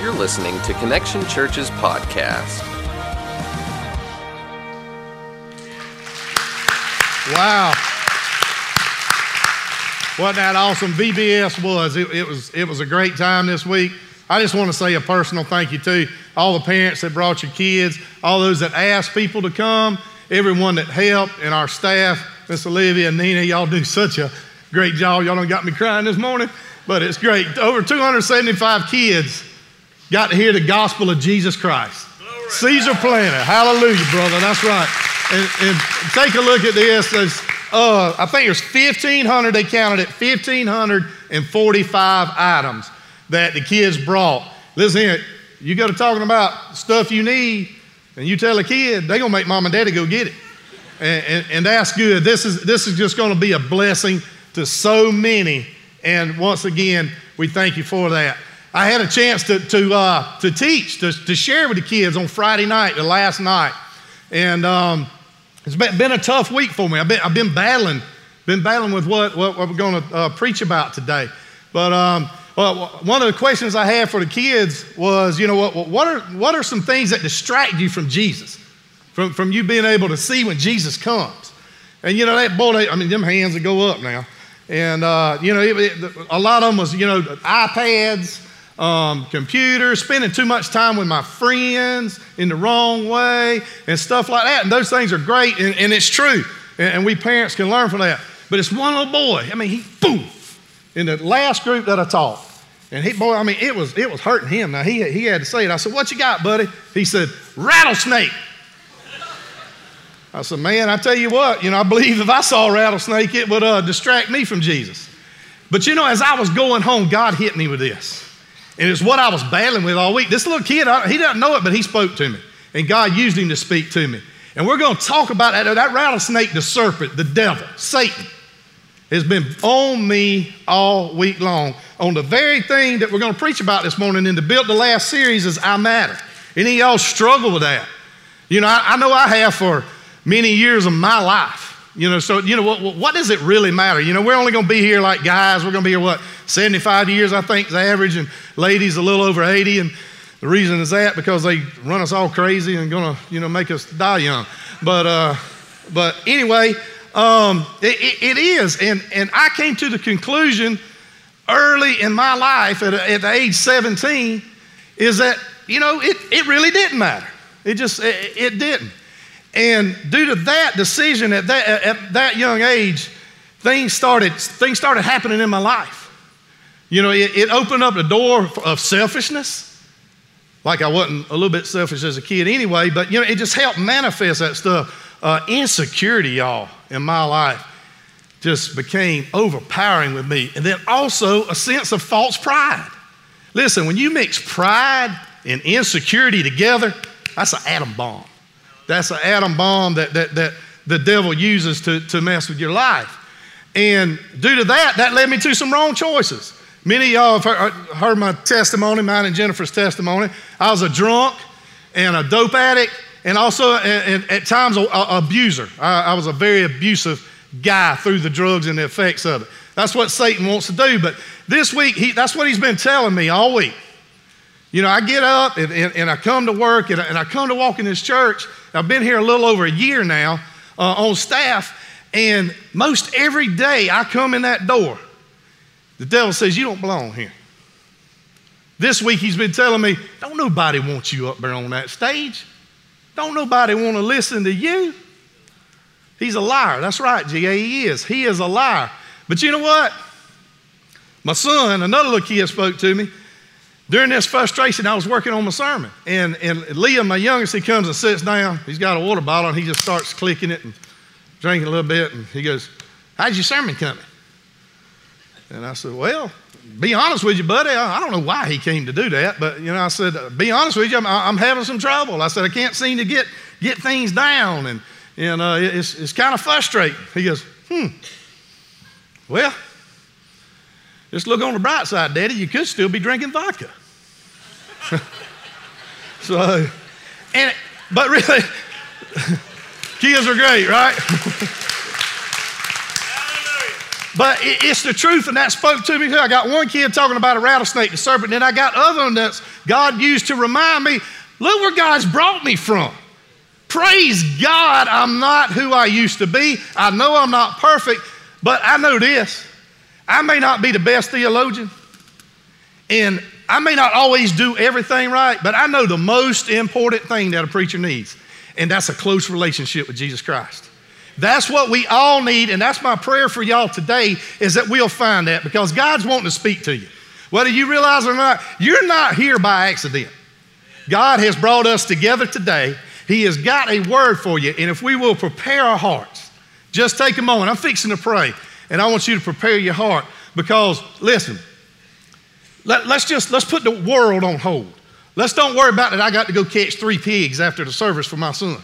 You're listening to Connection Church's podcast. Wow. What that awesome VBS was. It, it, was. it was a great time this week. I just want to say a personal thank you to all the parents that brought your kids, all those that asked people to come, everyone that helped, and our staff, Miss Olivia and Nina. Y'all do such a great job. Y'all done got me crying this morning, but it's great. Over 275 kids got to hear the gospel of Jesus Christ. Glory. Caesar Planter. Hallelujah, brother. That's right. And, and take a look at this. There's, uh, I think there's 1,500, they counted it, 1,545 items that the kids brought. Listen here, you got to talking about stuff you need, and you tell a kid, they're going to make mom and daddy go get it. And, and, and that's good. This is, this is just going to be a blessing to so many. And once again, we thank you for that. I had a chance to, to, uh, to teach, to, to share with the kids on Friday night, the last night. And um, it's been, a tough week for me. I've been, I've been battling, been battling with what, what, what we're going to uh, preach about today. But um, well, one of the questions I had for the kids was, you know, what, what, are, what are some things that distract you from Jesus, from, from you being able to see when Jesus comes? And, you know, that boy, they, I mean, them hands that go up now. And, uh, you know, it, it, a lot of them was, you know, iPads, um, computers, spending too much time with my friends in the wrong way, and stuff like that. And those things are great, and, and it's true. And, and, we parents can learn from that. But it's one little boy. I mean, he, boom, in the last group that I taught. And he, boy, I mean, it was, it was hurting him. Now, he, he had to say it. I said, What you got, buddy? He said, Rattlesnake. I said, Man, I tell you what, you know, I believe if I saw a rattlesnake, it would uh, distract me from Jesus. But you know, as I was going home, God hit me with this. And it's what I was battling with all week. This little kid, he doesn't know it, but he spoke to me. And God used him to speak to me. And we're going to talk about that, that rattlesnake, the serpent, the devil, Satan, has been on me all week long on the very thing that we're going to preach about this morning in the Built to Last series is I Matter. Any of y'all struggle with that? You know, I, I know I have for many years of my life. You know, so, you know, what, what does it really matter? You know, we're only going to be here like guys. We're going to be here, what, 75 years, I think, is average, and ladies a little over 80. And the reason is that because they run us all crazy and going to, you know, make us die young. But, uh, but anyway, um, it, it is. And, and I came to the conclusion early in my life at, at age 17 is that, you know, it, it really didn't matter. It just, it, it didn't. And due to that decision at that, at that young age, things started, things started happening in my life. You know, it, it opened up the door of selfishness. Like I wasn't a little bit selfish as a kid anyway, but you know, it just helped manifest that stuff. Uh, insecurity, y'all, in my life just became overpowering with me. And then also a sense of false pride. Listen, when you mix pride and insecurity together, that's an atom bomb. That's an atom bomb that, that, that the devil uses to, to mess with your life. And due to that, that led me to some wrong choices. Many of y'all have heard, uh, heard my testimony, mine and Jennifer's testimony. I was a drunk and a dope addict, and also at, at times an abuser. I, I was a very abusive guy through the drugs and the effects of it. That's what Satan wants to do. But this week, he, that's what he's been telling me all week. You know, I get up and, and, and I come to work and I, and I, come to walk in this church. I've been here a little over a year now uh, on staff, and most every day I come in that door, the devil says, You don't belong here. This week he's been telling me, Don't nobody want you up there on that stage. Don't nobody want to listen to you. He's a liar. That's right, G.A. He is. He is a liar. But you know what? My son, another little kid, spoke to me. During this frustration, I was working on my sermon. And, and Liam, my youngest, he comes and sits down. He's got a water bottle and he just starts clicking it and drinking a little bit. And he goes, How's your sermon coming? And I said, Well, be honest with you, buddy. I, don't know why he came to do that, but you know, I said, Be honest with you, I'm, I'm having some trouble. I said, I can't seem to get, get things down. And and uh, it's, it's kind of frustrating. He goes, hmm, well, just look on the bright side, Daddy. You could still be drinking vodka. so, and, but really, kids are great, right? But it's the truth, and that spoke to me too. I got one kid talking about a rattlesnake, the serpent, then I got other ones that God used to remind me, look where God's brought me from. Praise God, I'm not who I used to be. I know I'm not perfect, but I know this. I may not be the best theologian, and I may not always do everything right, but I know the most important thing that a preacher needs, and that's a close relationship with Jesus Christ. That's what we all need, and that's my prayer for y'all today is that we'll find that because God's wanting to speak to you. Whether you realize it or not, you're not here by accident. God has brought us together today. He has got a word for you, and if we will prepare our hearts, just take a moment. I'm fixing to pray, and I want you to prepare your heart because, listen, let, us just let's put the world on hold. Let's don't worry about that I got to go catch three pigs after the service for my son.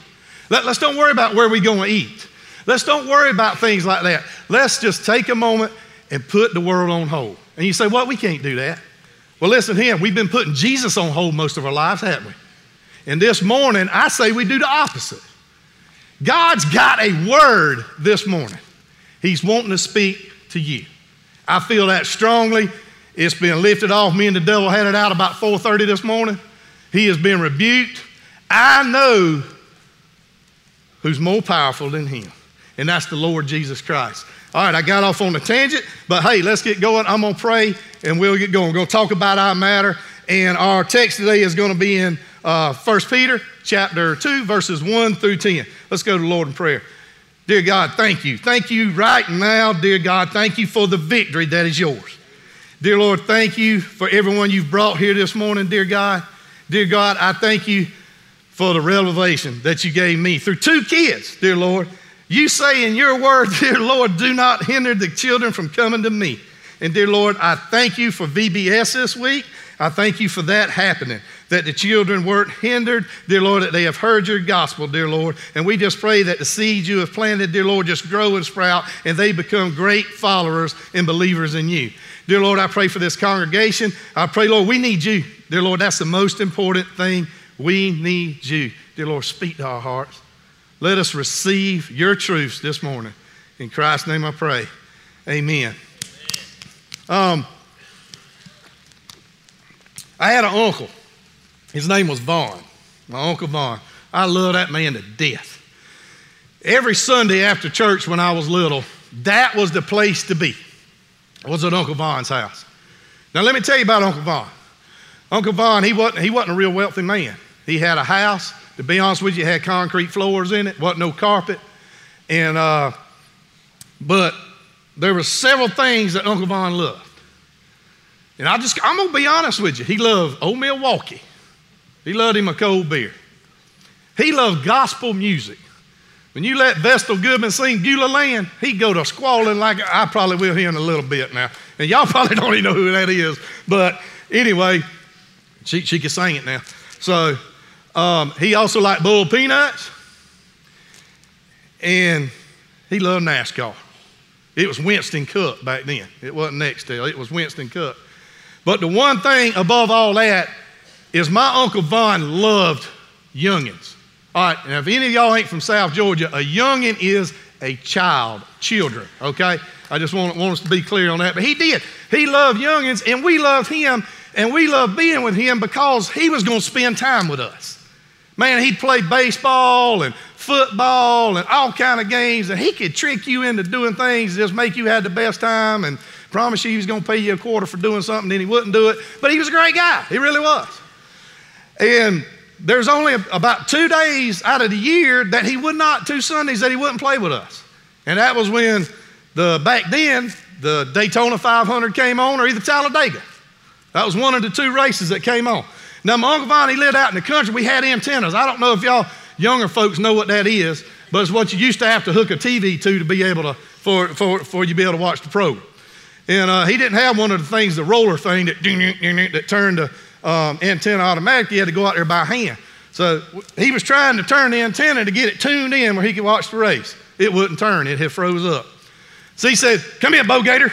Let, us don't worry about where we're going to eat. Let's don't worry about things like that. Let's just take a moment and put the world on hold. And you say, Well, we can't do that. Well, listen here, we've been putting Jesus on hold most of our lives, haven't we? And this morning, I say we do the opposite. God's got a word this morning. He's wanting to speak to you. I feel that strongly. It's been lifted off. Me and the devil had it out about 4:30 this morning. He has been rebuked. I know who's more powerful than him and that's the Lord Jesus Christ. All right, I got off on a tangent, but hey, let's get going. I'm going to pray and we'll get going. We're going to talk about our matter, and our text today is going to be in uh, 1 Peter chapter 2, verses 1 through 10. Let's go to the Lord in prayer. Dear God, thank you. Thank you right now, dear God. Thank you for the victory that is yours. Dear Lord, thank you for everyone you've brought here this morning, dear God. Dear God, I thank you for the revelation that you gave me through two kids, dear Lord. You say in your word, dear Lord, do not hinder the children from coming to me. And dear Lord, I thank you for VBS this week. I thank you for that happening, that the children weren't hindered, dear Lord, that they have heard your gospel, dear Lord. And we just pray that the seeds you have planted, dear Lord, just grow and sprout and they become great followers and believers in you. Dear Lord, I pray for this congregation. I pray, Lord, we need you. Dear Lord, that's the most important thing. We need you. Dear Lord, speak to our hearts. Let us receive your truths this morning. In Christ's name I pray. Amen. Um, I had an uncle. His name was Vaughn, my Uncle Vaughn. I love that man to death. Every Sunday after church when I was little, that was the place to be. Was at Uncle Vaughn's house. Now, let me tell you about Uncle Vaughn. Uncle Vaughn, he wasn't, he wasn't a real wealthy man. He had a house, to be honest with you, had concrete floors in it, wasn't no carpet. And, uh, but there were several things that Uncle Vaughn loved. And I just, I'm going to be honest with you. He loved Old Milwaukee. He loved him a cold beer. He loved gospel music. When you let Vestal Goodman sing Beulah Land, he'd go to squalling like I probably will here in a little bit now. And y'all probably don't even know who that is. But anyway, she, she can sing it now. So um, he also liked boiled peanuts, and he loved NASCAR. It was Winston Cup back then. It wasn't Nextel, it was Winston Cup. But the one thing above all that is my Uncle Vaughn loved youngins. All right, now if any of y'all ain't from South Georgia, a youngin is a child, children, okay? I just want, want us to be clear on that. But he did. He loved youngins, and we loved him, and we loved being with him because he was going to spend time with us. Man, he'd play baseball and football and all kind of games, and he could trick you into doing things just make you have the best time and promise you he was going to pay you a quarter for doing something, then he wouldn't do it. But he was a great guy. He really was. And there's only about two days out of the year that he would not, two Sundays that he wouldn't play with us. And that was when the back then the Daytona 500 came on or either Talladega. That was one of the two races that came on. Now, my Uncle Vaughn, he lived out in the country. We had antennas. I don't know if y'all younger folks know what that is, but it's what you used to have to hook a TV to to be able to, for, for, for you to be able to watch the program. And uh, he didn't have one of the things, the roller thing that, that turned the um, antenna automatically. He had to go out there by hand. So he was trying to turn the antenna to get it tuned in where he could watch the race. It wouldn't turn, it had froze up. So he said, Come here, Bo Gator.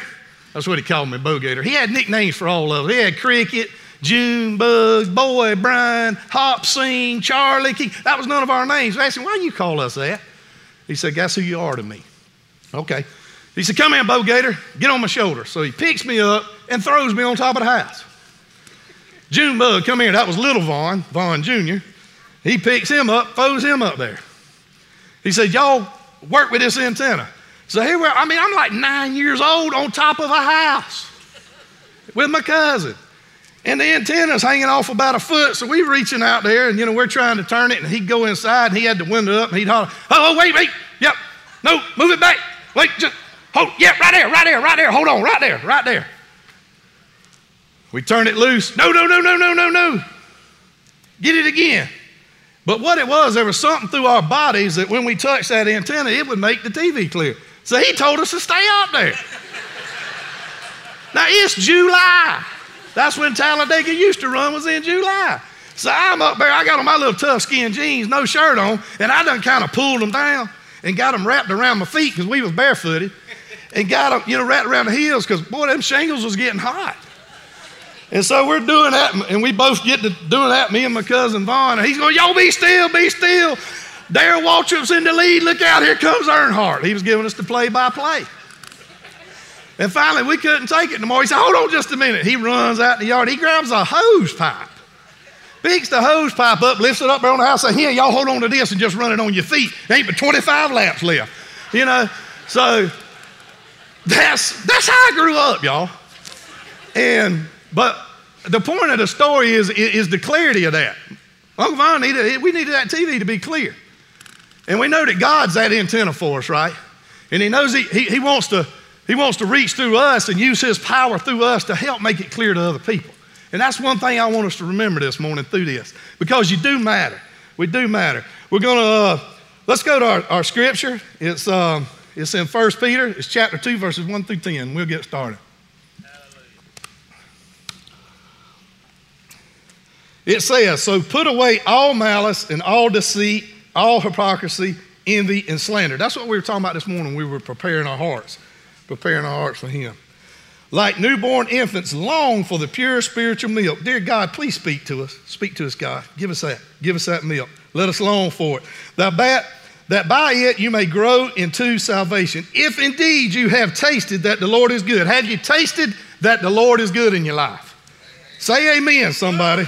That's what he called me, Bo Gator. He had nicknames for all of us. He had Cricket, Junebug, Boy, Brian, Hop, Sing, Charlie. That was none of our names. I asked him, why do you call us that? He said, guess who you are to me? Okay. He said, Come here, Bo Gator, get on my shoulder. So he picks me up and throws me on top of the house. Junebug, come here. That was little Vaughn, Vaughn Jr. He picks him up, throws him up there. He said, Y'all work with this antenna. So here we're, I mean, I'm like nine years old on top of a house with my cousin. And the antenna's hanging off about a foot, so we're reaching out there, and you know, we're trying to turn it, and he'd go inside, and he had the window up, and he'd holler, Oh, wait, wait, yep, no, move it back. Wait, just hold, yeah, right there, right there, right there, hold on, right there, right there. We turn it loose. No, no, no, no, no, no, no. Get it again. But what it was, there was something through our bodies that when we touched that antenna, it would make the TV clear. So he told us to stay out there. now it's July. That's when Talladega used to run, was in July. So I'm up there, I got on my little tough skin jeans, no shirt on, and I done kind of pulled them down and got them wrapped around my feet because we was barefooted, and got them, you know, wrapped around the heels because, boy, them shingles was getting hot. And so we're doing that, and we both get to doing that, me and my cousin Vaughn. And he's going, Y'all be still, be still. Darrell Waltrip's in the lead. Look out, here comes Earnhardt. He was giving us the play by play. And finally, we couldn't take it no more. He said, Hold on just a minute. He runs out in the yard. He grabs a hose pipe, picks the hose pipe up, lifts it up there on the house, and says, Here, y'all hold on to this and just run it on your feet. There ain't but 25 laps left. You know, so that's, that's how I grew up, y'all. And but the point of the story is, is the clarity of that. Uncle Vaughn needed, we needed that TV to be clear. And we know that God's that antenna for us, right? And he knows he, he, he, wants to, he wants to reach through us and use his power through us to help make it clear to other people. And that's one thing I want us to remember this morning through this, because you do matter. We do matter. We're going to, uh, let's go to our, our scripture. It's, um, it's in 1 Peter, it's chapter 2, verses 1 through 10. We'll get started. It says, So put away all malice and all deceit, all hypocrisy, envy, and slander. That's what we were talking about this morning. We were preparing our hearts, preparing our hearts for Him. Like newborn infants, long for the pure spiritual milk. Dear God, please speak to us. Speak to us, God. Give us that. Give us that milk. Let us long for it. That, that by it you may grow into salvation. If indeed you have tasted that the Lord is good. Have you tasted that the Lord is good in your life? Say amen, somebody.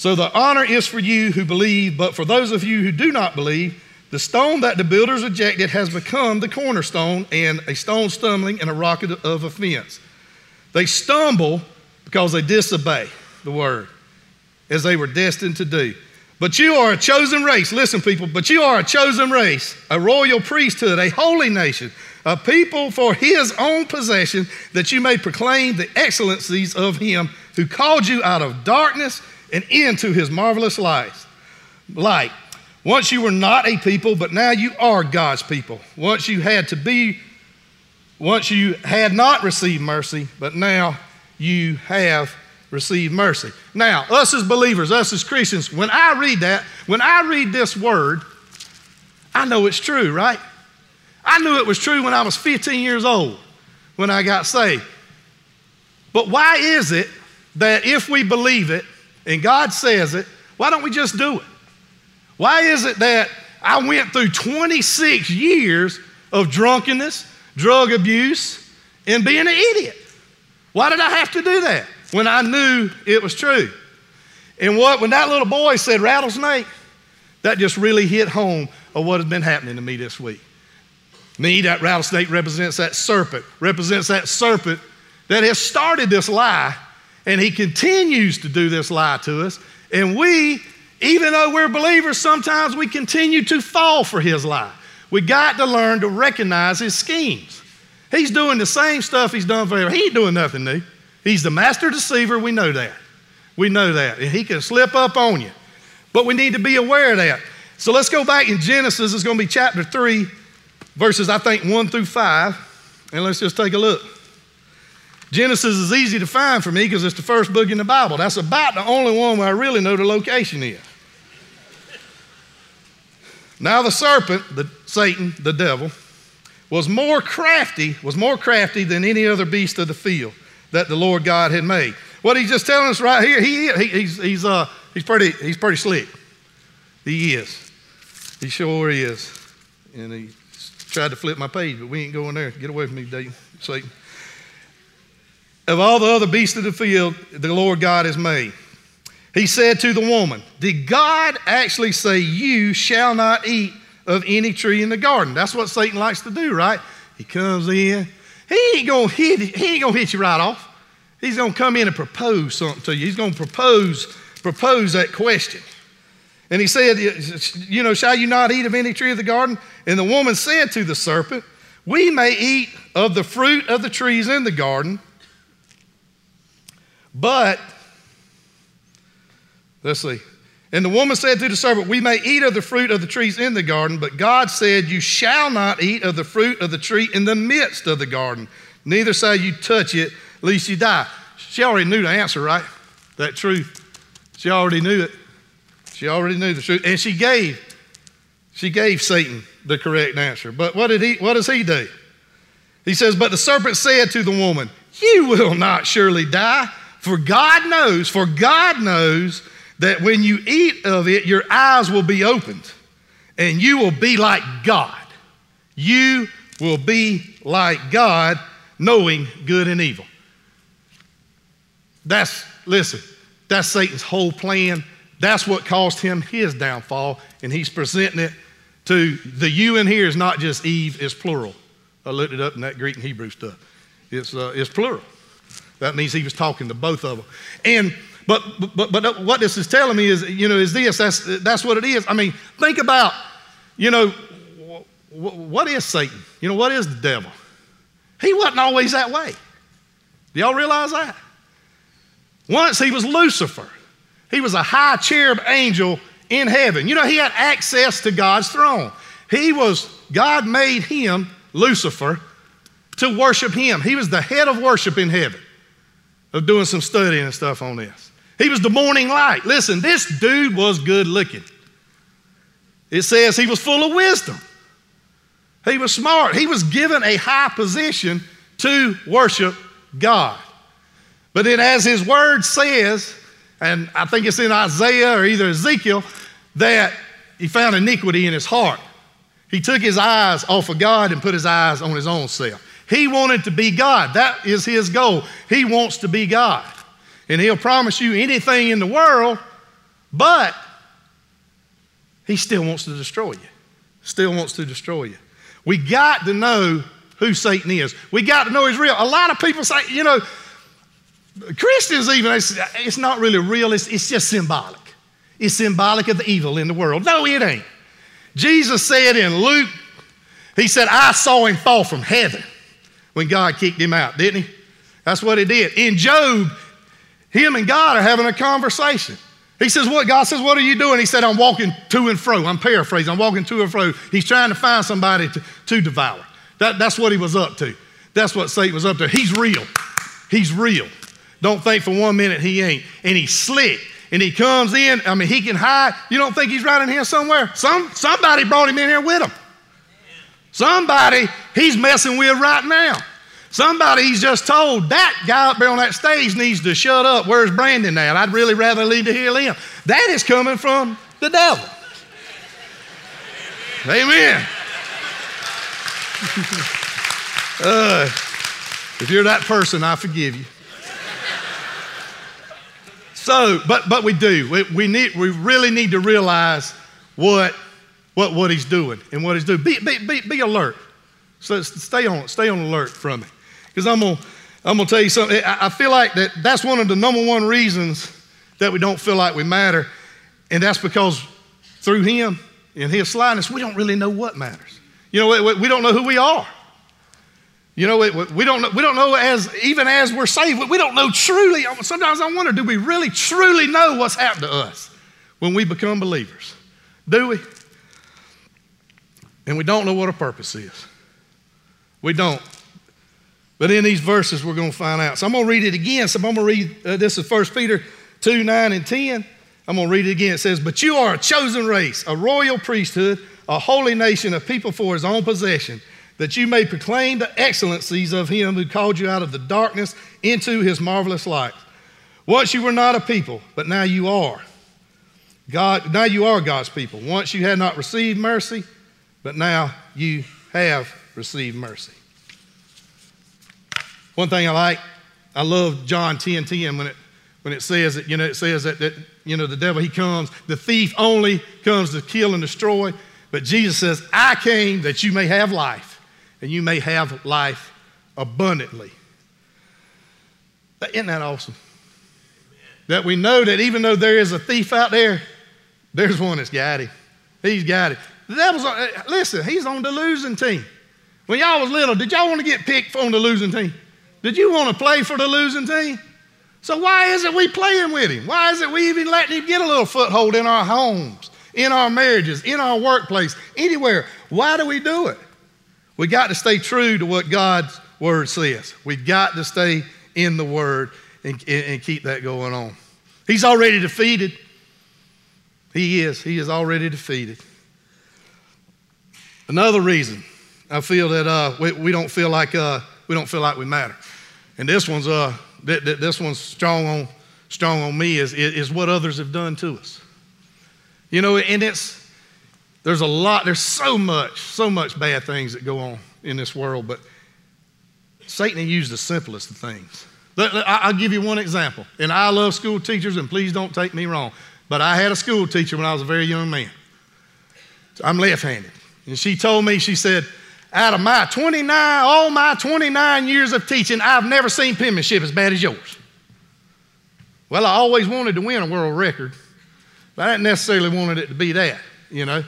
So the honor is for you who believe, but for those of you who do not believe, the stone that the builders rejected has become the cornerstone and a stone stumbling and a rock of offense. They stumble because they disobey the word as they were destined to do. But you are a chosen race. Listen, people, but you are a chosen race, a royal priesthood, a holy nation, a people for his own possession, that you may proclaim the excellencies of him who called you out of darkness and into his marvelous light. Light. Once you were not a people, but now you are God's people. Once you had to be, once you had not received mercy, but now you have received mercy. Now, us as believers, us as Christians, when I read that, when I read this word, I know it's true, right? I knew it was true when I was 15 years old when I got saved. But why is it that if we believe it, and God says it, why don't we just do it? Why is it that I went through 26 years of drunkenness, drug abuse, and being an idiot? Why did I have to do that when I knew it was true? And what when that little boy said rattlesnake, that just really hit home of what has been happening to me this week. Me, that rattlesnake represents that serpent, represents that serpent that has started this lie and he continues to do this lie to us. And we, even though we're believers, sometimes we continue to fall for his lie. We got to learn to recognize his schemes. He's doing the same stuff he's done forever. He ain't doing nothing new. He's the master deceiver. We know that. We know that. And he can slip up on you. But we need to be aware of that. So let's go back in Genesis. It's going to be chapter 3, verses, I think, 1 through 5, and let's just take a look. Genesis is easy to find for me because it's the first book in the Bible. That's about the only one where I really know the location is. Now the serpent, the Satan, the devil, was more crafty, was more crafty than any other beast of the field that the Lord God had made. What he's just telling us right here, he, he he's, he's, uh, he's, pretty, he's pretty slick. He is. He sure is. And he tried to flip my page, but we ain't going there. Get away from me, Dave, Satan. Of all the other beasts of the field, the Lord God has made. He said to the woman, Did God actually say, You shall not eat of any tree in the garden? That's what Satan likes to do, right? He comes in. He ain't gonna hit, he ain't gonna hit you right off. He's gonna come in and propose something to you. He's gonna propose, propose that question. And he said, You know, shall you not eat of any tree of the garden? And the woman said to the serpent, We may eat of the fruit of the trees in the garden, but Let's see. And the woman said to the serpent, We may eat of the fruit of the trees in the garden, but God said, You shall not eat of the fruit of the tree in the midst of the garden, neither shall you touch it, lest you die. She already knew the answer, right? That truth. She already knew it. She already knew the truth. And she gave, she gave Satan the correct answer. But what did he what does he do? He says, But the serpent said to the woman, You will not surely die, for God knows, for God knows that when you eat of it, your eyes will be opened and you will be like God. You will be like God, knowing good and evil. That's, listen, that's Satan's whole plan. That's what caused him his downfall, and he's presenting it to the you in here is not just Eve, it's plural. I looked it up in that Greek and Hebrew stuff. It's, uh, it's plural. That means he was talking to both of them. And but, but, but what this is telling me is, you know, is this, that's, that's what it is. I mean, think about, you know, what is Satan? You know, what is the devil? He wasn't always that way. Do y'all realize that? Once he was Lucifer. He was a high cherub angel in heaven. You know, he had access to God's throne. He was, God made him, Lucifer, to worship him. He was the head of worship in heaven, of doing some studying and stuff on this. He was the morning light. Listen, this dude was good looking. It says he was full of wisdom. He was smart. He was given a high position to worship God. But then, as his word says, and I think it's in Isaiah or either Ezekiel, that he found iniquity in his heart. He took his eyes off of God and put his eyes on his own self. He wanted to be God. That is his goal. He wants to be God and he'll promise you anything in the world, but he still wants to destroy you. Still wants to destroy you. We got to know who Satan is. We got to know he's real. A lot of people say, you know, Christians even, it's not really real, it's, it's just symbolic. It's symbolic of the evil in the world. No, it ain't. Jesus said in Luke, he said, I saw him fall from heaven when God kicked him out, didn't he? That's what he did. In Job, him and God are having a conversation. He says, What? God says, What are you doing? He said, I'm walking to and fro. I'm paraphrasing. I'm walking to and fro. He's trying to find somebody to, to devour. That, that's what he was up to. That's what Satan was up to. He's real. He's real. Don't think for one minute he ain't. And he's slick. And he comes in. I mean, he can hide. You don't think he's right in here somewhere? Some, somebody brought him in here with him. Somebody he's messing with right now. Somebody he's just told that guy up there on that stage needs to shut up. Where's Brandon at? I'd really rather leave to hear him. That is coming from the devil. Amen. uh, if you're that person, I forgive you. So, but but we do. We, we need we really need to realize what what what he's doing and what he's doing. Be be be, be alert. So stay on stay on alert from it. Because I'm going to I'm gonna tell you something. I feel like that that's one of the number one reasons that we don't feel like we matter. And that's because through Him and His slyness, we don't really know what matters. You know, we, don't know who we are. You know, we, don't know, we don't know as, even as we're saved, we don't know truly. Sometimes I wonder, do we really truly know what's happened to us when we become believers? Do we? And we don't know what our purpose is. We don't. But in these verses, we're going to find out. So I'm going to read it again. So I'm going to read uh, this is 1 Peter 2 9 and 10. I'm going to read it again. It says, But you are a chosen race, a royal priesthood, a holy nation, a people for his own possession, that you may proclaim the excellencies of him who called you out of the darkness into his marvelous light. Once you were not a people, but now you are. God, now you are God's people. Once you had not received mercy, but now you have received mercy. One thing I like, I love John 10 10 when it, when it says that, you know, it says that, that, you know, the devil, he comes, the thief only comes to kill and destroy. But Jesus says, I came that you may have life, and you may have life abundantly. Isn't that awesome? That we know that even though there is a thief out there, there's one that's got him. He's got it. The devil's, on, eh, listen, he's on the losing team. When y'all was little, did y'all want to get picked on the losing team? Did you want to play for the losing team? So why is it we playing with him? Why is it we even letting him get a little foothold in our homes, in our marriages, in our workplace, anywhere? Why do we do it? We got to stay true to what God's word says. We've got to stay in the word and, and keep that going on. He's already defeated. He is. He is already defeated. Another reason I feel that uh, we, we, don't feel like uh, we don't feel like we matter, and this one's uh, th- th- this one's strong on strong on me is, is what others have done to us. You know, and it's there's a lot, there's so much, so much bad things that go on in this world, but Satan used the simplest of things. I'll give you one example. And I love school teachers, and please don't take me wrong. But I had a school teacher when I was a very young man. I'm left handed. And she told me, she said, out of my 29, all my 29 years of teaching, I've never seen penmanship as bad as yours. Well, I always wanted to win a world record, but I didn't necessarily wanted it to be that, you know.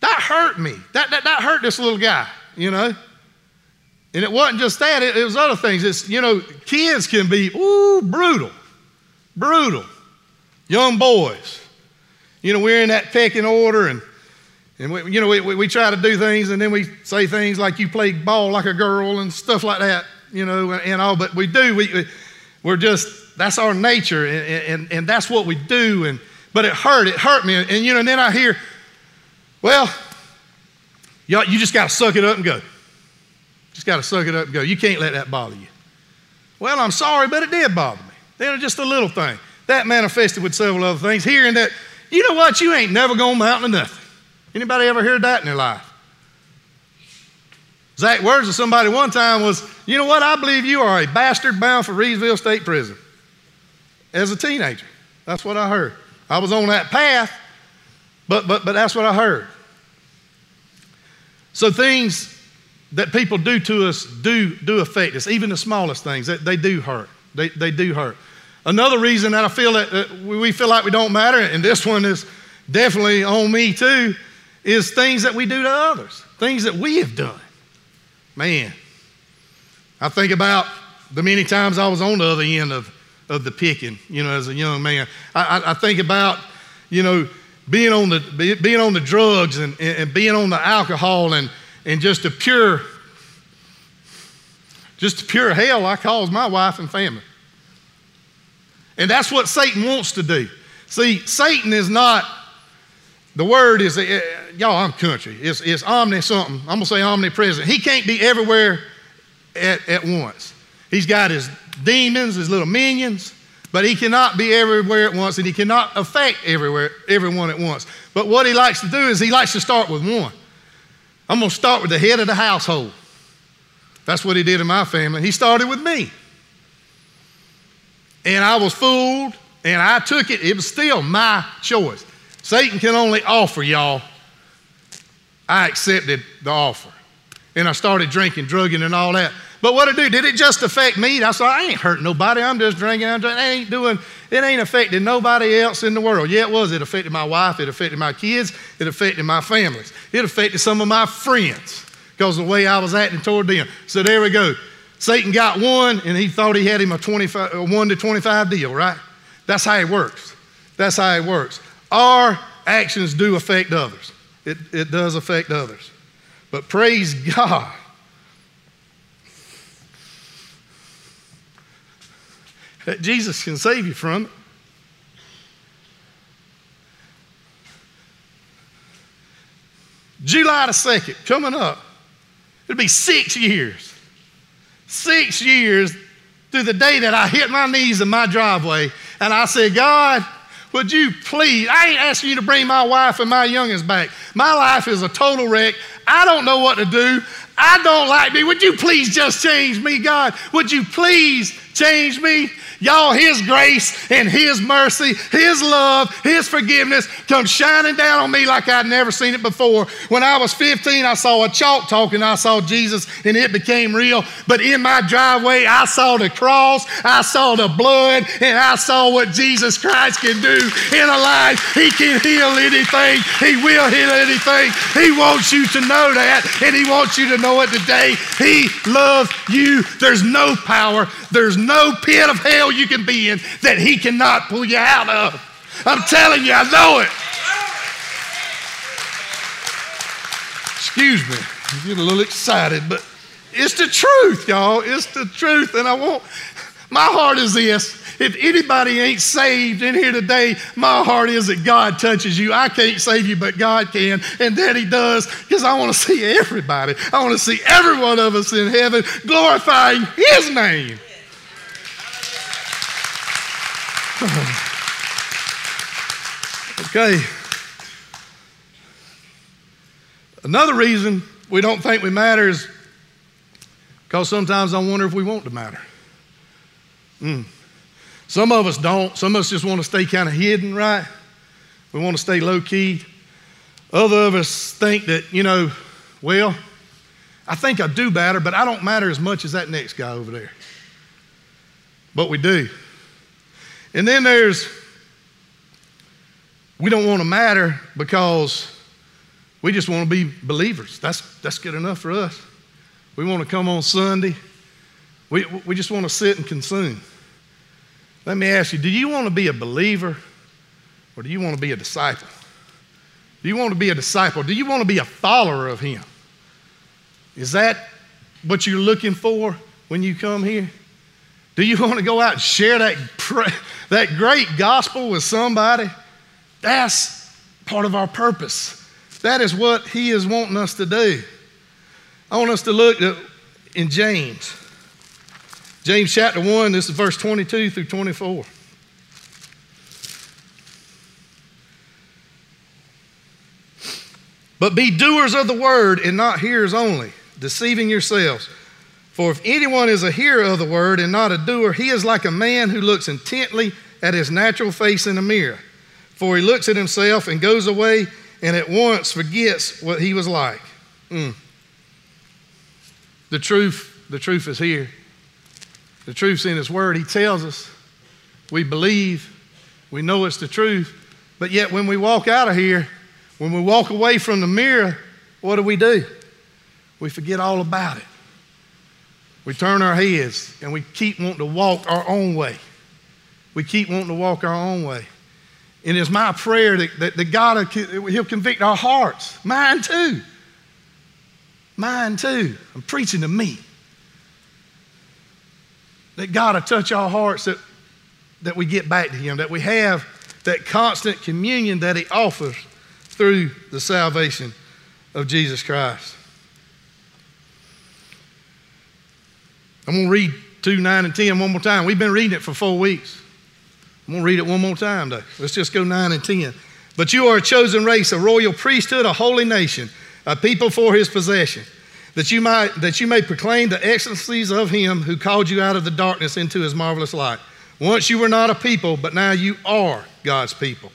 That hurt me. That, that, that hurt this little guy, you know. And it wasn't just that, it, it was other things. It's, you know, kids can be, ooh, brutal, brutal young boys. You know, we're in that pecking order, and, and we, you know, we, we, try to do things, and then we say things like you play ball like a girl and stuff like that, you know, and, and all. But we do, we, we're just, that's our nature, and, and, and that's what we do. And, but it hurt, it hurt me. And, and you know, and then I hear, well, you you just got to suck it up and go. Just got to suck it up and go. You can't let that bother you. Well, I'm sorry, but it did bother me. They're just a little thing. That manifested with several other things. Hearing that, you know what, you ain't never going to amount to nothing. Anybody ever heard that in their life? Exact words of somebody one time was, you know what, I believe you are a bastard bound for Reidsville State Prison. As a teenager. That's what I heard. I was on that path, but, but, but that's what I heard. So things that people do to us do, do affect us, even the smallest things, they, they do hurt. They, they do hurt. Another reason that I feel that, we feel like we don't matter, and this one is definitely on me too, is things that we do to others, things that we have done. Man, I think about the many times I was on the other end of, of the picking, you know, as a young man. I, I, I think about, you know, being on the, being on the drugs and, and being on the alcohol and, and just a pure, just a pure hell I caused my wife and family. And that's what Satan wants to do. See, Satan is not, the word is, uh, y'all, I'm country. It's, it's omni something. I'm going to say omnipresent. He can't be everywhere at, at once. He's got his demons, his little minions, but he cannot be everywhere at once and he cannot affect everywhere, everyone at once. But what he likes to do is he likes to start with one. I'm going to start with the head of the household. That's what he did in my family. He started with me and I was fooled and I took it. It was still my choice. Satan can only offer, y'all. I accepted the offer. And I started drinking, drugging, and all that. But what it do? Did it just affect me? I said, I ain't hurting nobody. I'm just drinking. I'm drinking. I ain't doing, it ain't affecting nobody else in the world. Yeah, it was. It affected my wife. It affected my kids. It affected my families. It affected some of my friends because of the way I was acting toward them. So there we go. Satan got one and he thought he had him a, 25, a 1 to 25 deal, right? That's how it works. That's how it works. Our actions do affect others, it, it does affect others. But praise God. That Jesus can save you from it. July the 2nd, coming up, it'll be six years. Six years through the day that I hit my knees in my driveway and I said, God, would you please? I ain't asking you to bring my wife and my youngest back. My life is a total wreck. I don't know what to do. I don't like me. Would you please just change me, God? Would you please change me? Y'all, His grace and His mercy, His love, His forgiveness comes shining down on me like I'd never seen it before. When I was 15, I saw a chalk talk and I saw Jesus and it became real. But in my driveway, I saw the cross, I saw the blood, and I saw what Jesus Christ can do in a life. He can heal anything, He will heal anything. He wants you to know that, and He wants you to know it today. He loves you. There's no power, there's no pit of hell you can be in that He cannot pull you out of. I'm telling you, I know it. Excuse me, I get a little excited, but it's the truth, y'all. It's the truth. And I want, my heart is this. If anybody ain't saved in here today, my heart is that God touches you. I can't save you, but God can, and that He does, because I want to see everybody. I want to see every one of us in heaven glorifying His name. okay. Another reason we don't think we matter is because sometimes I wonder if we want to matter. Mm. Some of us don't. Some of us just want to stay kind of hidden, right? We want to stay low key. Other of us think that, you know, well, I think I do matter, but I don't matter as much as that next guy over there. But we do. And then there's, we don't want to matter because we just want to be believers. That's, that's good enough for us. We want to come on Sunday. We, we just want to sit and consume. Let me ask you do you want to be a believer or do you want to be a disciple? Do you want to be a disciple? Do you want to be a follower of Him? Is that what you're looking for when you come here? Do you want to go out and share that, that great gospel with somebody? That's part of our purpose. That is what he is wanting us to do. I want us to look at, in James. James chapter 1, this is verse 22 through 24. But be doers of the word and not hearers only, deceiving yourselves. For if anyone is a hearer of the word and not a doer, he is like a man who looks intently at his natural face in a mirror. For he looks at himself and goes away and at once forgets what he was like. Mm. The truth, the truth is here. The truth's in his word. He tells us. We believe. We know it's the truth. But yet when we walk out of here, when we walk away from the mirror, what do we do? We forget all about it. We turn our heads and we keep wanting to walk our own way. We keep wanting to walk our own way. And it's my prayer that, that, that God, He'll convict our hearts. Mine too. Mine too. I'm preaching to me. That God will touch our hearts that, that we get back to Him, that we have that constant communion that He offers through the salvation of Jesus Christ. I'm going to read 2, 9, and 10 one more time. We've been reading it for four weeks. I'm going to read it one more time, though. Let's just go 9 and 10. But you are a chosen race, a royal priesthood, a holy nation, a people for his possession, that you, might, that you may proclaim the excellencies of him who called you out of the darkness into his marvelous light. Once you were not a people, but now you are God's people.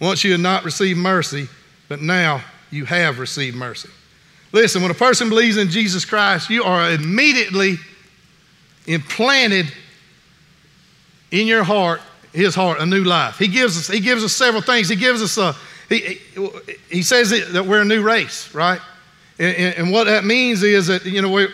Once you had not received mercy, but now you have received mercy. Listen, when a person believes in Jesus Christ, you are immediately implanted in your heart, his heart, a new life. He gives us, he gives us several things. He gives us a, he, he says that we're a new race, right? And, and what that means is that, you know,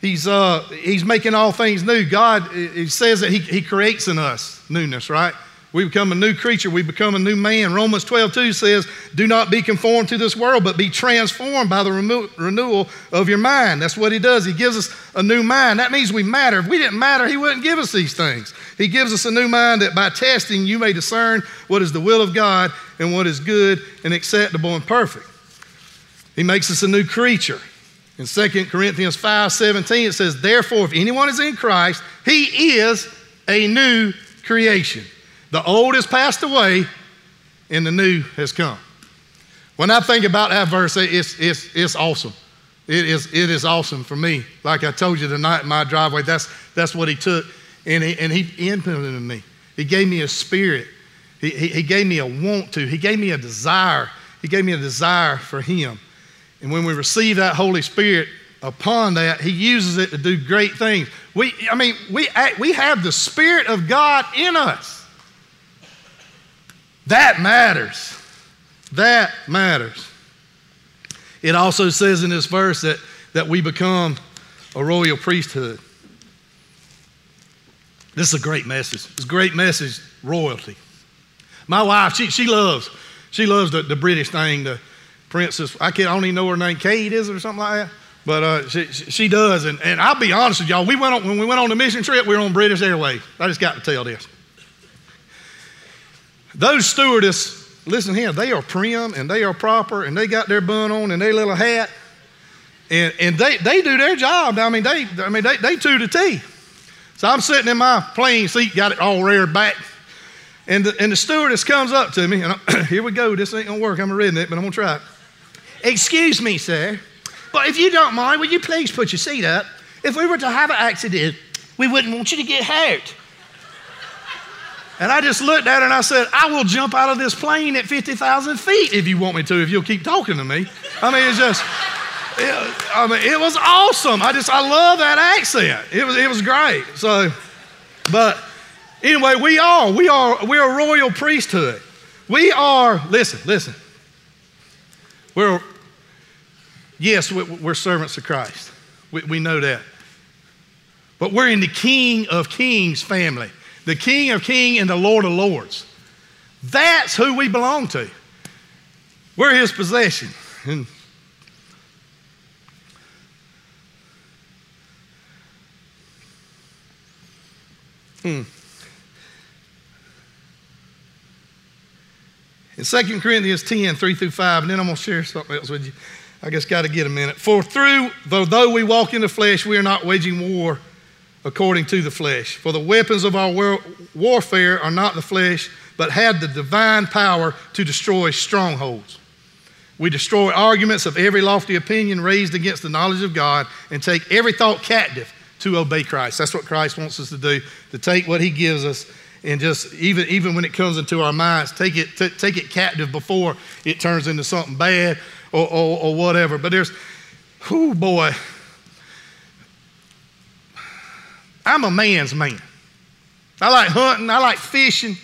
he's, uh, he's making all things new. God, he says that he, he creates in us newness, right? We become a new creature. We become a new man. Romans 12, 2 says, Do not be conformed to this world, but be transformed by the renewal of your mind. That's what he does. He gives us a new mind. That means we matter. If we didn't matter, he wouldn't give us these things. He gives us a new mind that by testing you may discern what is the will of God and what is good and acceptable and perfect. He makes us a new creature. In 2 Corinthians 5 17, it says, Therefore, if anyone is in Christ, he is a new creation. The old has passed away and the new has come. When I think about that verse, it's, it's, it's awesome. It is, it is awesome for me. Like I told you tonight in my driveway, that's, that's what he took and he, and he implemented me. He gave me a spirit. He, he, he gave me a want to. He gave me a desire. He gave me a desire for him. And when we receive that Holy Spirit upon that, he uses it to do great things. We, I mean, we, we have the Spirit of God in us. That matters. That matters. It also says in this verse that, that we become a royal priesthood. This is a great message. It's a great message, royalty. My wife, she, she loves, she loves the, the British thing, the princess. I can't I don't even know her name, Kate is it or something like that. But uh, she, she does. And, and I'll be honest with y'all, we went on, when we went on the mission trip, we were on British Airways. I just got to tell this. Those stewardess listen here, they are prim and they are proper and they got their bun on and their little hat. And, and they, they do their job. I mean, they, I mean, they, they to the T. So I'm sitting in my plane seat, got it all reared back. And the, and the stewardess comes up to me, and I, here we go. This ain't gonna work. I'm a redneck, but I'm gonna try it. Excuse me, sir, but if you don't mind, will you please put your seat up? If we were to have an accident, we wouldn't want you to get hurt. And I just looked at her and I said, I will jump out of this plane at 50,000 feet if you want me to, if you'll keep talking to me. I mean, it's just, it, I mean, it was awesome. I just, I love that accent. It was, it was great. So, but anyway, we are, we are, we're a royal priesthood. We are, listen, listen. We're, yes, we're servants of Christ. We, we know that. But we're in the King of Kings family the King of Kings and the Lord of Lords. That's who we belong to. We're his possession. And hmm. In 2 Corinthians 10, 3 through 5, and then I'm going to share something else with you. I just got to get a minute. For through, though we walk in the flesh, we are not waging war according to the flesh. For the weapons of our war- warfare are not the flesh, but have the divine power to destroy strongholds. We destroy arguments of every lofty opinion raised against the knowledge of God and take every thought captive to obey Christ. That's what Christ wants us to do, to take what he gives us and just, even, even when it comes into our minds, take it, t- take it captive before it turns into something bad or, or, or whatever. But there's, oh boy, I'm a man's man. I like hunting, I like fishing,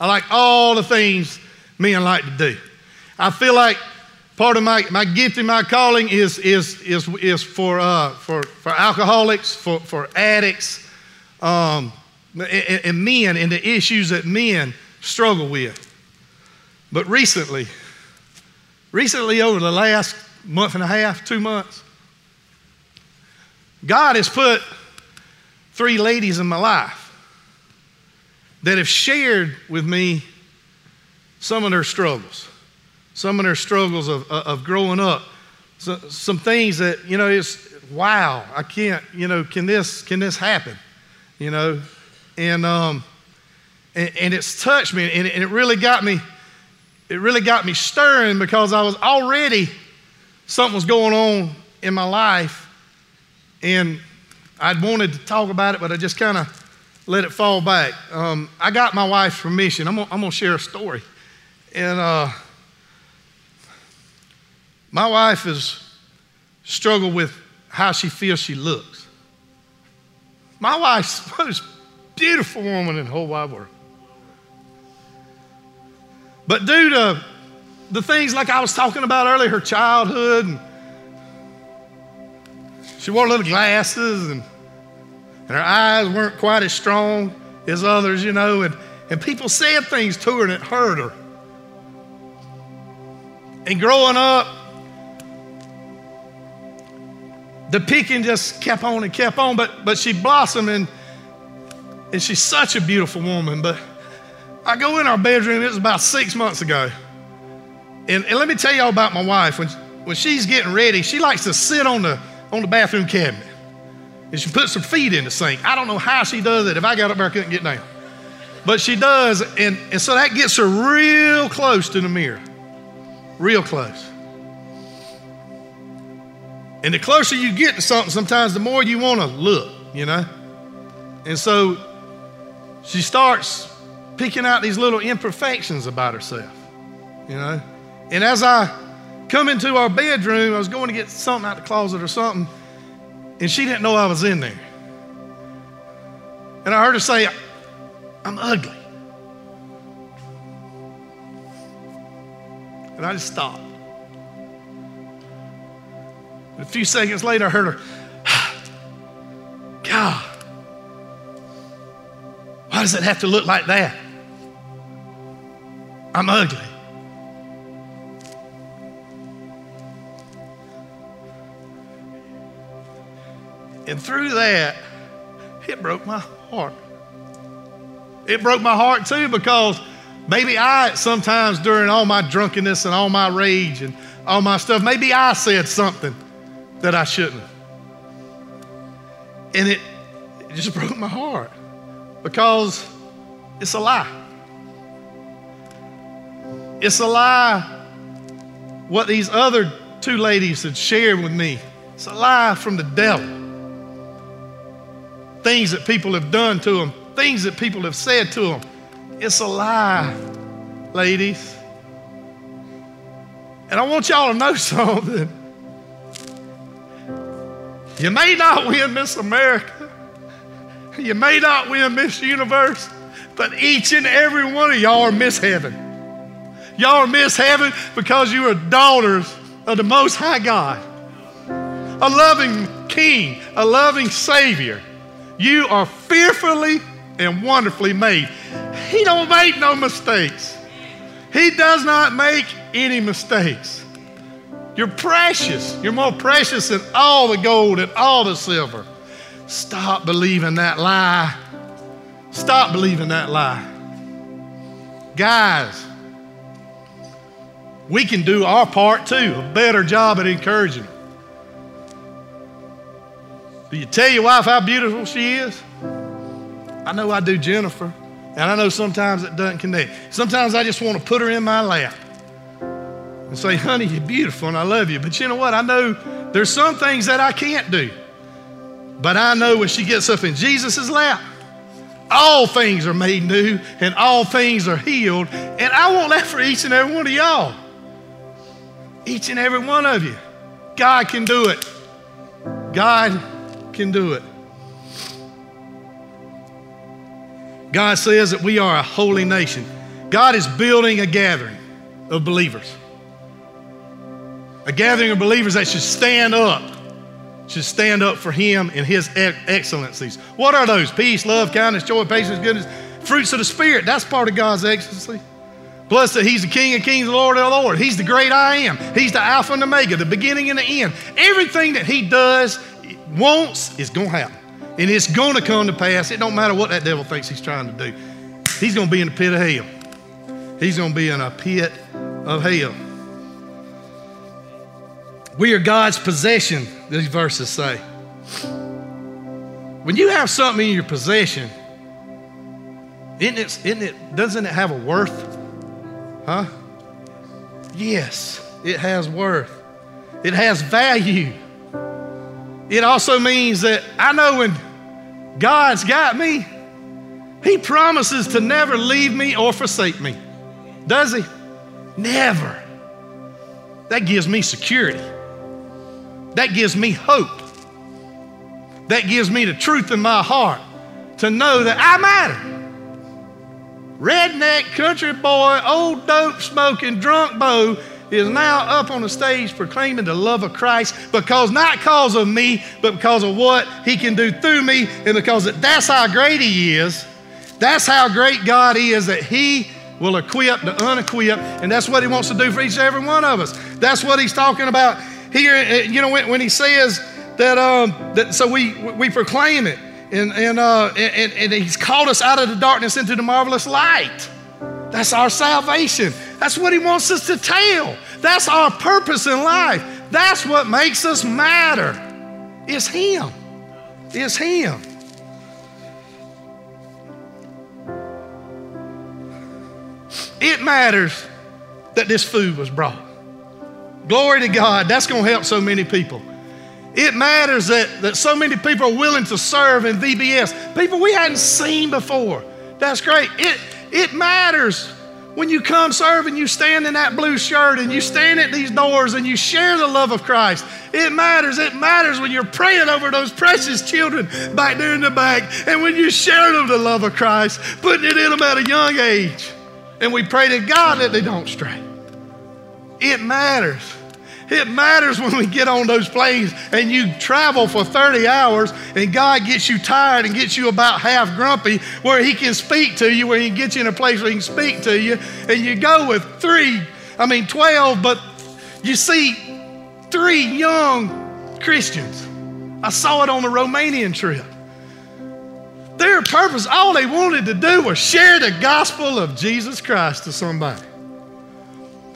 I like all the things men like to do. I feel like part of my, my gift and my calling is, is, is, is for, uh, for, for alcoholics, for, for addicts, um, and, and men, and the issues that men struggle with. But recently, recently over the last month and a half, two months, God has put three ladies in my life that have shared with me some of their struggles, some of their struggles of, of growing up, so, some things that, you know, it's wow, I can't, you know, can this, can this happen? You know, and, um, and, and it's touched me and and it really got me, it really got me stirring because I was already, something was going on in my life and I'd wanted to talk about it, but I just kind of let it fall back. Um, I got my wife's permission. I'm going to share a story. And uh, my wife has struggled with how she feels she looks. My wife's the most beautiful woman in the whole wide world. But due to the things like I was talking about earlier, her childhood, and she wore little glasses and and her eyes weren't quite as strong as others, you know, and, and people said things to her and it hurt her. And growing up, the picking just kept on and kept on, but, but she blossomed and, And she's such a beautiful woman. But I go in our bedroom, it was about six months ago. And, and let me tell y'all about my wife. When, when she's getting ready, she likes to sit on the, on the bathroom cabinet. And she puts her feet in the sink. I don't know how she does it. If I got up there, I couldn't get down. But she does. And, and so that gets her real close to the mirror. Real close. And the closer you get to something, sometimes the more you want to look, you know? And so she starts picking out these little imperfections about herself, you know? And as I come into our bedroom, I was going to get something out the closet or something, and she didn't know I was in there. And I heard her say, I'm ugly. And I just stopped. A few seconds later, I heard her, God, why does it have to look like that? I'm ugly. And through that, it broke my heart. It broke my heart too because maybe I, sometimes during all my drunkenness and all my rage and all my stuff, maybe I said something that I shouldn't. And it, it just broke my heart because it's a lie. It's a lie what these other two ladies had shared with me. It's a lie from the devil. Things that people have done to them, things that people have said to them. It's a lie, ladies. And I want y'all to know something. You may not win Miss America. You may not win Miss Universe, but each and every one of y'all are Miss Heaven. Y'all are Miss Heaven because you are daughters of the Most High God, a loving King, a loving Savior. You are fearfully and wonderfully made. He don't make no mistakes. He does not make any mistakes. You're precious. You're more precious than all the gold and all the silver. Stop believing that lie. Stop believing that lie. Guys, we can do our part too, a better job at encouraging. Do you tell your wife how beautiful she is? I know I do Jennifer, and I know sometimes it doesn't connect. Sometimes I just want to put her in my lap and say, honey, you're beautiful and I love you. But you know what? I know there's some things that I can't do. But I know when she gets up in Jesus' lap, all things are made new and all things are healed. And I want that for each and every one of y'all. Each and every one of you. God can do it. God can do it. God says that we are a holy nation. God is building a gathering of believers. A gathering of believers that should stand up, should stand up for Him and His excellencies. What are those? Peace, love, kindness, joy, patience, goodness, fruits of the Spirit. That's part of God's excellency. Plus, that He's the King of kings, the Lord of the Lord. He's the great I am. He's the Alpha and Omega, the beginning and the end. Everything that He does, wants, is going to happen. And it's going to come to pass. It don't matter what that devil thinks he's trying to do. He's going to be in the pit of hell. He's going to be in a pit of hell. We are God's possession, these verses say. When you have something in your possession, isn't it, isn't it, doesn't it have a worth? Huh? Yes, it has worth. It has value. It also means that I know when God's got me, He promises to never leave me or forsake me. Does He? Never. That gives me security. That gives me hope. That gives me the truth in my heart to know that I matter. Redneck country boy, old dope smoking drunk Bo is now up on the stage proclaiming the love of Christ because not because of me, but because of what he can do through me, and because that's how great he is. That's how great God is that he will equip the unequipped, and that's what he wants to do for each and every one of us. That's what he's talking about here, you know, when, when he says that, um, that so we, we proclaim it. and, and, uh, and, and He's called us out of the darkness into the marvelous light. That's our salvation. That's what He wants us to tell. That's our purpose in life. That's what makes us matter. It's Him. It's Him. It matters that this food was brought. Glory to God. That's going to help so many people. It matters that, that so many people are willing to serve in VBS. People we hadn't seen before. That's great. It, it matters when you come serve and you stand in that blue shirt and you stand at these doors and you share the love of Christ. It matters. It matters when you're praying over those precious children back there in the back and when you share them the love of Christ, putting it in them at a young age. And we pray to God that they don't stray. It matters. It matters when we get on those planes and you travel for 30 hours and God gets you tired and gets you about half grumpy where He can speak to you, where He can get you in a place where He can speak to you. And you go with three, I mean 12, but you see three young Christians. I saw it on the Romanian trip. Their purpose, all they wanted to do was share the gospel of Jesus Christ to somebody.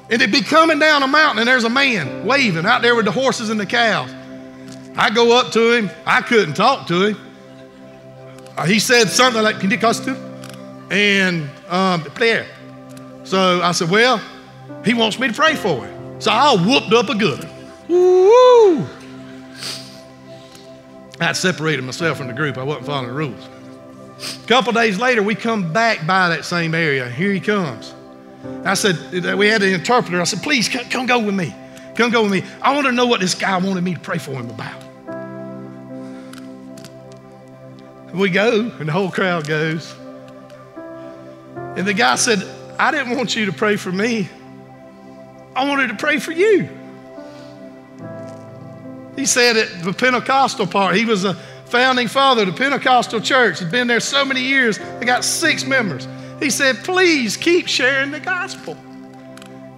And it'd be coming down a mountain, and there's a man waving out there with the horses and the cows. I go up to him. I couldn't talk to him. Uh, he said something like Pentecostal and um, prayer. So I said, Well, he wants me to pray for him. So I whooped up a good one. Woo! I separated myself from the group. I wasn't following the rules. A couple days later, we come back by that same area. Here he comes. I said, we had an interpreter. I said, please come, come go with me. Come go with me. I want to know what this guy wanted me to pray for him about. We go, and the whole crowd goes. And the guy said, I didn't want you to pray for me. I wanted to pray for you. He said at the Pentecostal part, he was a founding father of the Pentecostal church. He'd been there so many years. They got six members. He said, please keep sharing the gospel.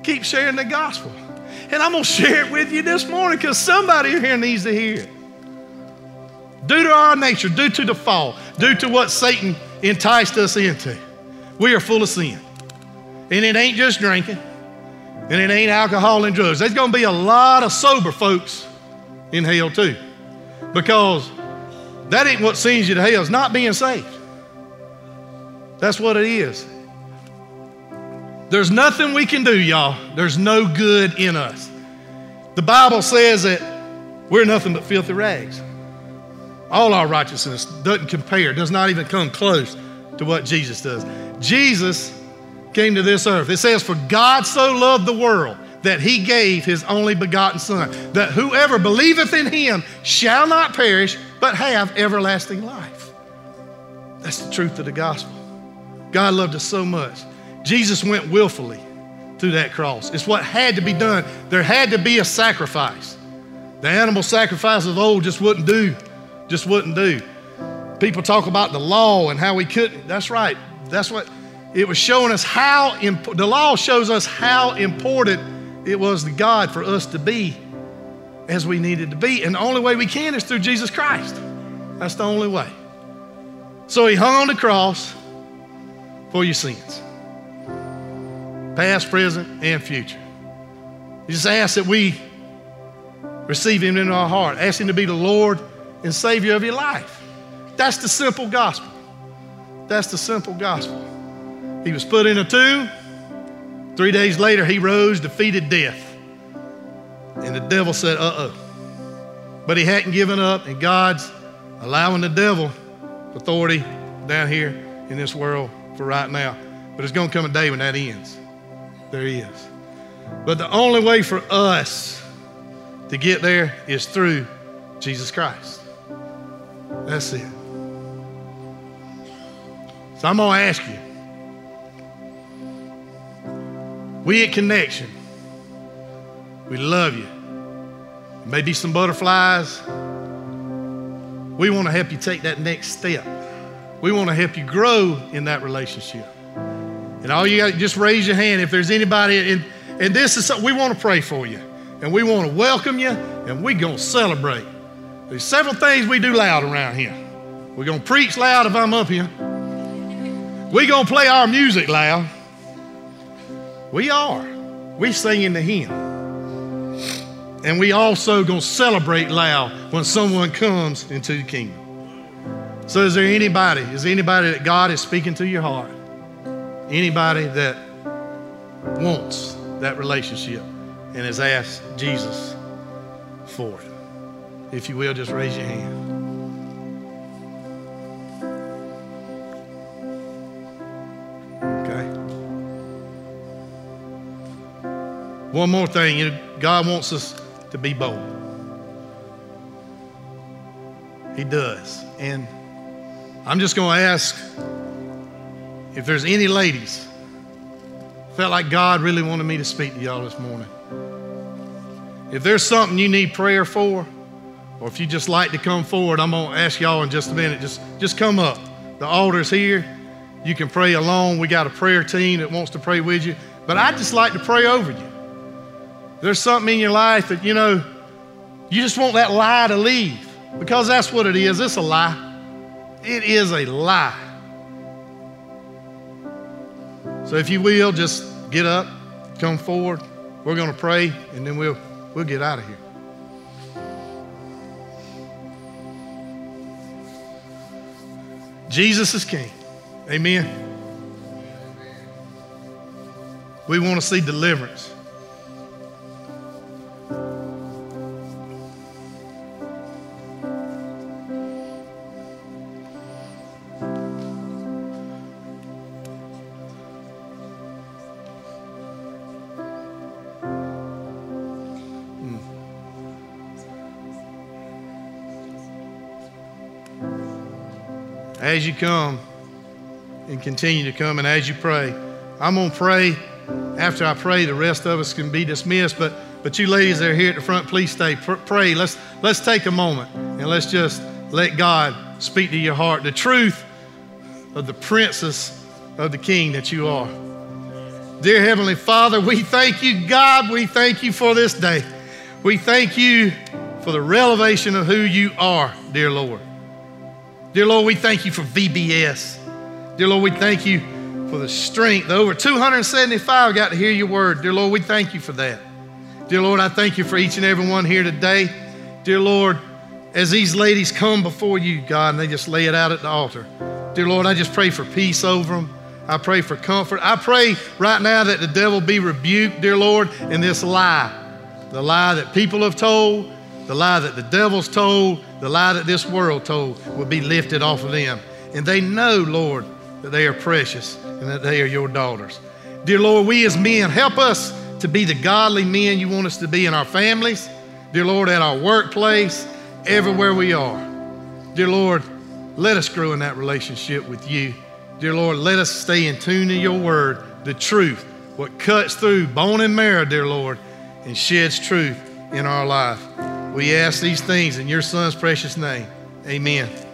Keep sharing the gospel. And I'm going to share it with you this morning because somebody here needs to hear it. Due to our nature, due to the fall, due to what Satan enticed us into, we are full of sin. And it ain't just drinking, and it ain't alcohol and drugs. There's going to be a lot of sober folks in hell too because that ain't what sends you to hell, it's not being saved. That's what it is. There's nothing we can do, y'all. There's no good in us. The Bible says that we're nothing but filthy rags. All our righteousness doesn't compare, does not even come close to what Jesus does. Jesus came to this earth. It says, For God so loved the world that he gave his only begotten Son, that whoever believeth in him shall not perish, but have everlasting life. That's the truth of the gospel. God loved us so much. Jesus went willfully through that cross. It's what had to be done. There had to be a sacrifice. The animal sacrifices of old just wouldn't do, just wouldn't do. People talk about the law and how we couldn't. That's right. That's what it was showing us how imp- the law shows us how important it was to God for us to be as we needed to be. And the only way we can is through Jesus Christ. That's the only way. So he hung on the cross for your sins, past, present, and future. He just ask that we receive Him into our heart, ask Him to be the Lord and Savior of your life. That's the simple gospel. That's the simple gospel. He was put in a tomb. Three days later, He rose, defeated death. And the devil said, uh oh. But he hadn't given up, and God's allowing the devil authority down here in this world for right now. But there's going to come a day when that ends. There is. But the only way for us to get there is through Jesus Christ. That's it. So I'm going to ask you. We at Connection, we love you. Maybe some butterflies. We want to help you take that next step. We want to help you grow in that relationship. And all you got just raise your hand if there's anybody and and this is something we want to pray for you. And we want to welcome you and we're going to celebrate. There's several things we do loud around here. We're going to preach loud if I'm up here. We're going to play our music loud. We are. We singing the hymn. And we also going to celebrate loud when someone comes into the kingdom. So is there anybody, is there anybody that God is speaking to your heart? Anybody that wants that relationship and has asked Jesus for it? If you will, just raise your hand. Okay. One more thing, God wants us to be bold. He does. And I'm just going to ask if there's any ladies felt like God really wanted me to speak to y'all this morning. If there's something you need prayer for, or if you just like to come forward, I'm going to ask y'all in just a minute. Just, just come up. The altar's here. You can pray alone. We got a prayer team that wants to pray with you. But I'd just like to pray over you. There's something in your life that, you know, you just want that lie to leave because that's what it is. It's a lie. It is a lie. So if you will, just get up, come forward. We're going to pray, and then we'll, we'll get out of here. Jesus is King. Amen. We want to see deliverance. As you come and continue to come and as you pray, I'm going to pray. After I pray, the rest of us can be dismissed. But, but you ladies that are here at the front, please stay. Pray. Let's, let's take a moment and let's just let God speak to your heart the truth of the princess of the king that you are. Dear Heavenly Father, we thank you, God. We thank you for this day. We thank you for the revelation of who you are, dear Lord. Dear Lord, we thank you for VBS. Dear Lord, we thank you for the strength. Over 275 got to hear your word. Dear Lord, we thank you for that. Dear Lord, I thank you for each and every one here today. Dear Lord, as these ladies come before you, God, and they just lay it out at the altar. Dear Lord, I just pray for peace over them. I pray for comfort. I pray right now that the devil be rebuked, dear Lord, in this lie. The lie that people have told, the lie that the devil's told, the lie that this world told will be lifted off of them. And they know, Lord, that they are precious and that they are your daughters. Dear Lord, we as men, help us to be the godly men you want us to be in our families. Dear Lord, at our workplace, everywhere we are. Dear Lord, let us grow in that relationship with you. Dear Lord, let us stay in tune to your word, the truth, what cuts through bone and marrow, dear Lord, and sheds truth in our life. We ask these things in your son's precious name. Amen.